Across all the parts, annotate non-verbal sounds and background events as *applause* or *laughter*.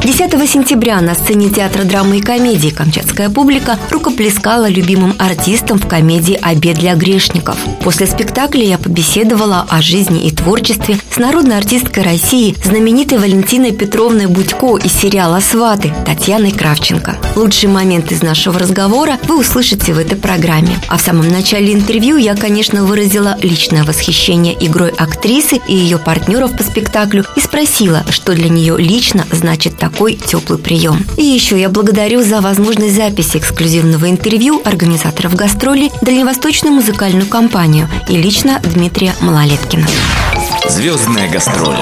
10 сентября на сцене театра драмы и комедии «Камчатская публика» рукоплескала любимым артистам в комедии «Обед для грешников». После спектакля я побеседовала о жизни и творчестве с народной артисткой России, знаменитой Валентиной Петровной Будько из сериала «Сваты» Татьяной Кравченко. Лучший момент из нашего разговора вы услышите в этой программе. А в самом начале интервью я, конечно, выразила личное восхищение игрой актрисы и ее партнеров по спектаклю и спросила, что для нее лично значит такой такой теплый прием. И еще я благодарю за возможность записи эксклюзивного интервью организаторов гастролей Дальневосточную музыкальную компанию и лично Дмитрия Малолеткина. Звездная гастроль.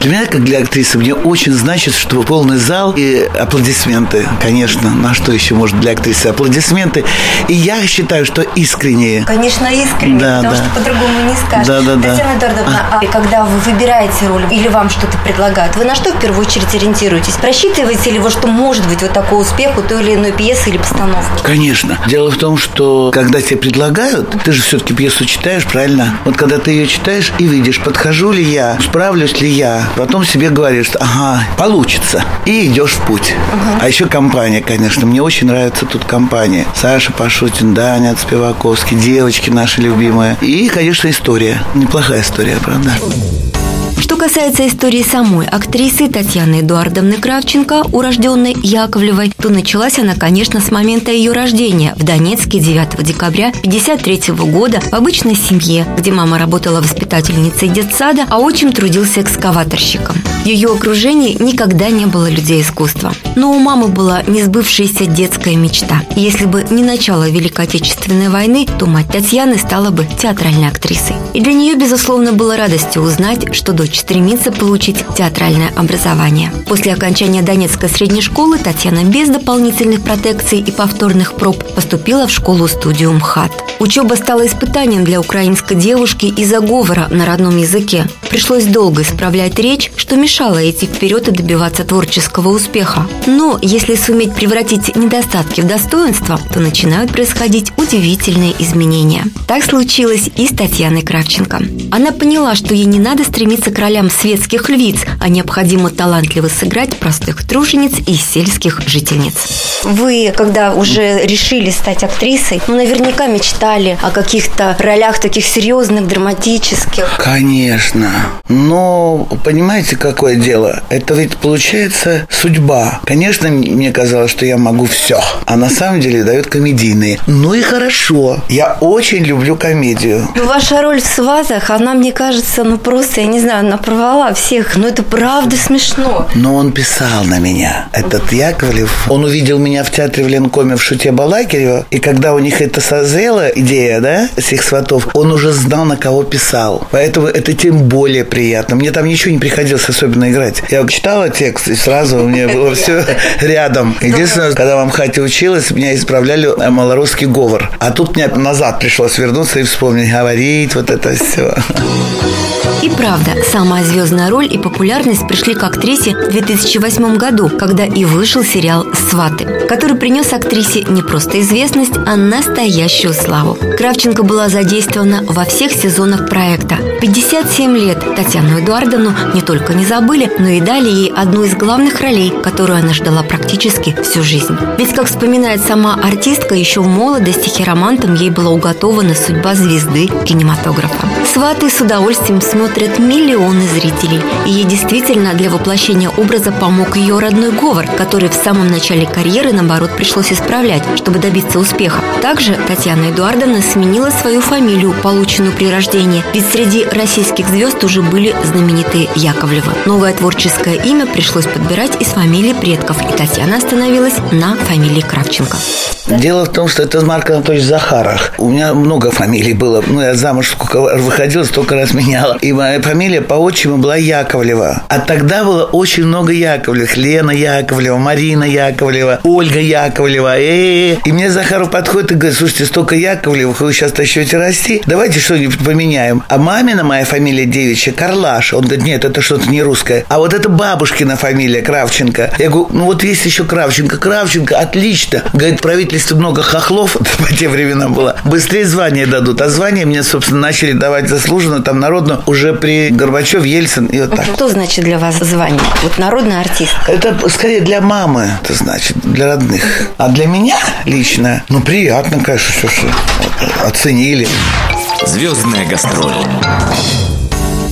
Для меня, как для актрисы, мне очень значит, что полный зал и аплодисменты, конечно, на что еще может для актрисы аплодисменты. И я считаю, что искренние. Конечно, искренне, да, потому да. что по-другому не скажешь. Да, да, да. Татьяна Эдуардовна, а. когда вы выбираете роль или вам что-то предлагают, вы на что в первую очередь ориентируетесь? Просчитываете ли вы, что может быть вот такой успех у той или иной пьесы или постановки? Конечно. Дело в том, что когда тебе предлагают, ты же все-таки пьесу читаешь, правильно? Вот когда ты ее читаешь и видишь, подхожу ли я, справлюсь ли я, Потом себе говоришь, что ага, получится. И идешь в путь. Угу. А еще компания, конечно. Мне очень нравится тут компания. Саша Пашутин, Даня Спиваковский, девочки наши любимые. И, конечно, история. Неплохая история, правда? Касается истории самой актрисы Татьяны Эдуардовны Кравченко, урожденной Яковлевой, то началась она, конечно, с момента ее рождения в Донецке 9 декабря 1953 года в обычной семье, где мама работала воспитательницей детсада, а отчим трудился экскаваторщиком. В ее окружении никогда не было людей искусства. Но у мамы была несбывшаяся детская мечта. Если бы не начало Великой Отечественной войны, то мать Татьяны стала бы театральной актрисой. И для нее, безусловно, было радостью узнать, что дочь стремится получить театральное образование. После окончания Донецкой средней школы Татьяна без дополнительных протекций и повторных проб поступила в школу-студию МХАТ. Учеба стала испытанием для украинской девушки из-за говора на родном языке. Пришлось долго исправлять речь, что мешало идти вперед и добиваться творческого успеха. Но если суметь превратить недостатки в достоинства, то начинают происходить удивительные изменения. Так случилось и с Татьяной Кравченко. Она поняла, что ей не надо стремиться к ролям светских львиц, а необходимо талантливо сыграть простых тружениц и сельских жительниц. Вы, когда уже решили стать актрисой, ну, наверняка мечтали о каких-то ролях таких серьезных, драматических. Конечно. Но понимаете, какое дело? Это ведь получается судьба. Конечно, мне казалось, что я могу все. А на самом деле дают комедийные. Ну и хорошо. Я очень люблю комедию. Ваша роль в «Свазах», она, мне кажется, ну просто, я не знаю, она порвала всех. Но это правда смешно. Но он писал на меня. Этот Яковлев, он увидел меня в театре в Ленкоме в шуте Балакирева. И когда у них это созрела идея, да, всех сватов, он уже знал, на кого писал. Поэтому это тем более приятно. Мне там ничего не приходилось особенно играть. Я читала текст, и сразу у меня было все *laughs* рядом. Единственное, когда в Амхате училась, меня исправляли малорусский говор. А тут мне назад пришлось вернуться и вспомнить, говорить, вот это все. И правда, самая звездная роль и популярность пришли к актрисе в 2008 году, когда и вышел сериал «Сваты», который принес актрисе не просто известность, а настоящую славу. Кравченко была задействована во всех сезонах проекта. 57 лет Татьяну Эдуардовну не только не забыли, но и дали ей одну из главных ролей, которую она ждала практически всю жизнь. Ведь, как вспоминает сама артистка, еще в молодости хиромантом ей была уготована судьба звезды кинематографа. «Сваты» с удовольствием смотрят миллионы зрителей. И ей действительно для воплощения образа помог ее родной говор, который в самом начале карьеры, наоборот, пришлось исправлять, чтобы добиться успеха. Также Татьяна Эдуардовна сменила свою фамилию, полученную при рождении, ведь среди российских звезд уже были знаменитые Яковлевы. Новое творческое имя пришлось подбирать из фамилии предков, и Татьяна остановилась на фамилии Кравченко. Дело в том, что это Марк Анатольевич Захарах. У меня много фамилий было. Ну, я замуж сколько выходила, столько раз меняла. И моя фамилия по отчиму была Яковлева. А тогда было очень много Яковлевых. Лена Яковлева, Марина Яковлева, Ольга Яковлева. Э-э-э. И мне Захаров подходит и говорит, слушайте, столько Яковлевых, вы сейчас начнете расти, давайте что-нибудь поменяем. А мамина моя фамилия девичья Карлаш. Он говорит, нет, это что-то не русское. А вот это бабушкина фамилия Кравченко. Я говорю, ну вот есть еще Кравченко. Кравченко, отлично. Говорит, правительство много хохлов, *laughs* по те времена было. Быстрее звание дадут. А звание мне, собственно, начали давать заслуженно, там, народно, уже при Горбачев, Ельцин и вот так. Что значит для вас звание? Вот народный артист. Это скорее для мамы, это значит, для родных. А для меня лично, ну, приятно, конечно, все, что оценили. Звездная гастроль.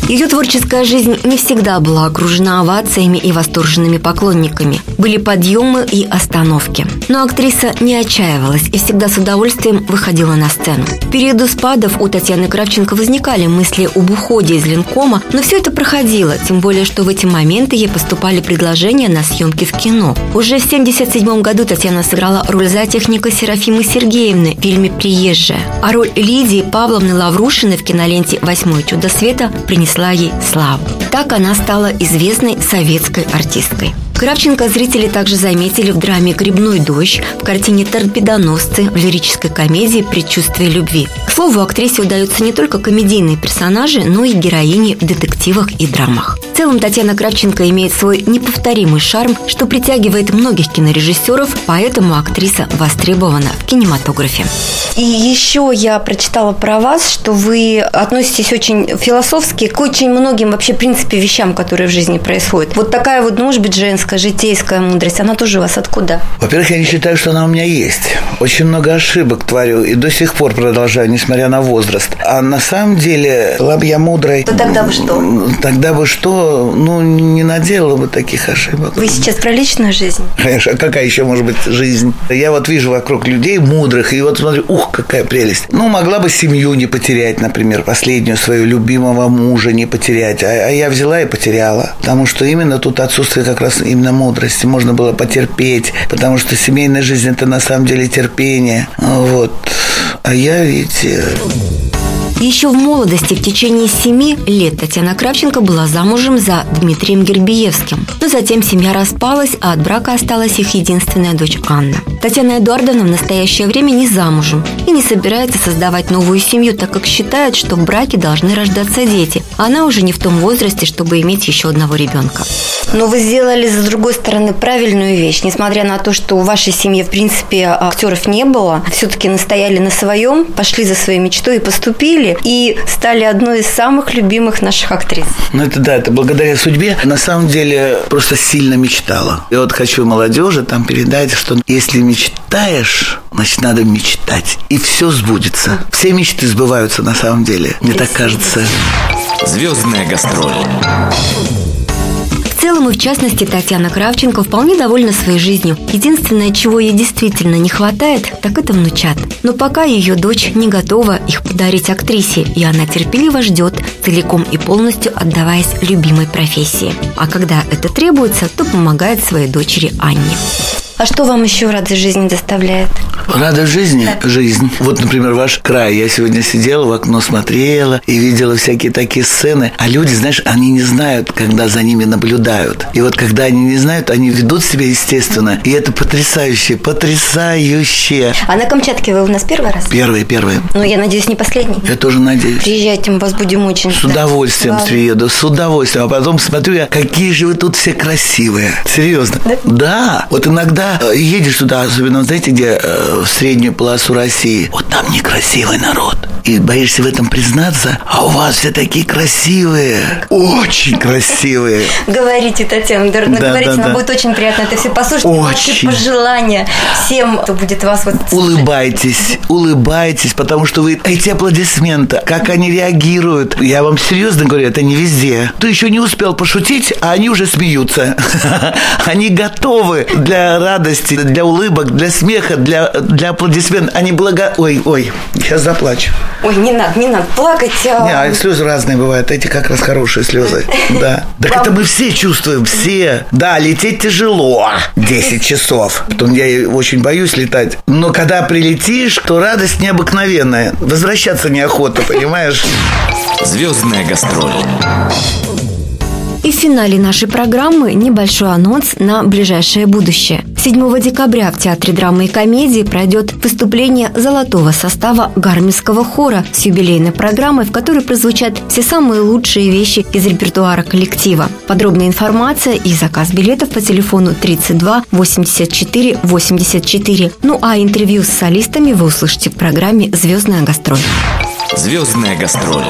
Ее творческая жизнь не всегда была окружена овациями и восторженными поклонниками. Были подъемы и остановки. Но актриса не отчаивалась и всегда с удовольствием выходила на сцену. В периоды спадов у Татьяны Кравченко возникали мысли об уходе из Ленкома, но все это проходило, тем более, что в эти моменты ей поступали предложения на съемки в кино. Уже в 1977 году Татьяна сыграла роль зоотехника Серафимы Сергеевны в фильме «Приезжая». А роль Лидии Павловны Лаврушиной в киноленте «Восьмое чудо света» принесла ей славу. Так она стала известной советской артисткой. Кравченко зрители также заметили в драме «Грибной дождь», в картине «Торпедоносцы», в лирической комедии «Предчувствие любви». К слову, актрисе удаются не только комедийные персонажи, но и героини в детективах и драмах. В целом Татьяна Кравченко имеет свой неповторимый шарм, что притягивает многих кинорежиссеров, поэтому актриса востребована в кинематографе. И еще я прочитала про вас, что вы относитесь очень философски к очень многим вообще, в принципе, вещам, которые в жизни происходят. Вот такая вот, ну, может быть, женская, житейская мудрость, она тоже у вас откуда? Во-первых, я не считаю, что она у меня есть. Очень много ошибок творю и до сих пор продолжаю, несмотря на возраст. А на самом деле, была бы я мудрой... То тогда бы что? Тогда бы что? Ну, не наделала бы таких ошибок. Вы сейчас про личную жизнь? Конечно, а какая еще может быть жизнь? Я вот вижу вокруг людей мудрых, и вот смотрю, ух, какая прелесть. Ну, могла бы семью не потерять, например, последнюю свою любимого мужа не потерять. А, а я взяла и потеряла. Потому что именно тут отсутствие как раз именно мудрости. Можно было потерпеть, потому что семейная жизнь – это на самом деле терпение. Вот. А я ведь еще в молодости, в течение семи лет, Татьяна Кравченко была замужем за Дмитрием Гербиевским. Но затем семья распалась, а от брака осталась их единственная дочь Анна. Татьяна Эдуардовна в настоящее время не замужем и не собирается создавать новую семью, так как считает, что в браке должны рождаться дети. Она уже не в том возрасте, чтобы иметь еще одного ребенка. Но вы сделали, с другой стороны, правильную вещь. Несмотря на то, что у вашей семьи, в принципе, актеров не было, все-таки настояли на своем, пошли за своей мечтой и поступили жили и стали одной из самых любимых наших актрис. Ну, это да, это благодаря судьбе. На самом деле, просто сильно мечтала. И вот хочу молодежи там передать, что если мечтаешь, значит, надо мечтать. И все сбудется. Все мечты сбываются на самом деле. Мне так кажется. Звездная гастроль целом и в частности Татьяна Кравченко вполне довольна своей жизнью. Единственное, чего ей действительно не хватает, так это внучат. Но пока ее дочь не готова их подарить актрисе, и она терпеливо ждет, целиком и полностью отдаваясь любимой профессии. А когда это требуется, то помогает своей дочери Анне. А что вам еще радость жизни доставляет? Радость жизни? Да. Жизнь. Вот, например, ваш край. Я сегодня сидела в окно, смотрела и видела всякие такие сцены. А люди, знаешь, они не знают, когда за ними наблюдают. И вот когда они не знают, они ведут себя естественно. И это потрясающе, потрясающе. А на Камчатке вы у нас первый раз? Первый, первый. Ну, я надеюсь, не последний. Я тоже надеюсь. Приезжайте, мы вас будем очень С удовольствием да. приеду, с удовольствием. А потом смотрю я, какие же вы тут все красивые. Серьезно. Да? Да. Вот иногда когда э, едешь туда, особенно, знаете, где э, в среднюю полосу России, вот там некрасивый народ. И боишься в этом признаться, а у вас все такие красивые, очень красивые. Говорите, Татьяна, да, говорите, да, нам да. будет очень приятно это все послушать. Очень. пожелания всем, кто будет вас вот... Улыбайтесь, улыбайтесь, потому что вы эти аплодисменты, как они реагируют. Я вам серьезно говорю, это не везде. Ты еще не успел пошутить, а они уже смеются. *laughs* Они готовы для радости, для улыбок, для смеха, для, для аплодисментов. Они благо... Ой, ой, сейчас заплачу. Ой, не надо, не надо плакать. А... Не, а слезы разные бывают. Эти как раз хорошие слезы. *laughs* Да. Так это мы все чувствуем, все. Да, лететь тяжело. 10 *laughs* часов. Потом я очень боюсь летать. Но когда прилетишь, то радость необыкновенная. Возвращаться неохота, понимаешь? Звездная гастроль. И в финале нашей программы небольшой анонс на ближайшее будущее. 7 декабря в Театре драмы и комедии пройдет выступление золотого состава гарминского хора с юбилейной программой, в которой прозвучат все самые лучшие вещи из репертуара коллектива. Подробная информация и заказ билетов по телефону 32 84 84. Ну а интервью с солистами вы услышите в программе «Звездная гастроль». Звездная гастроль.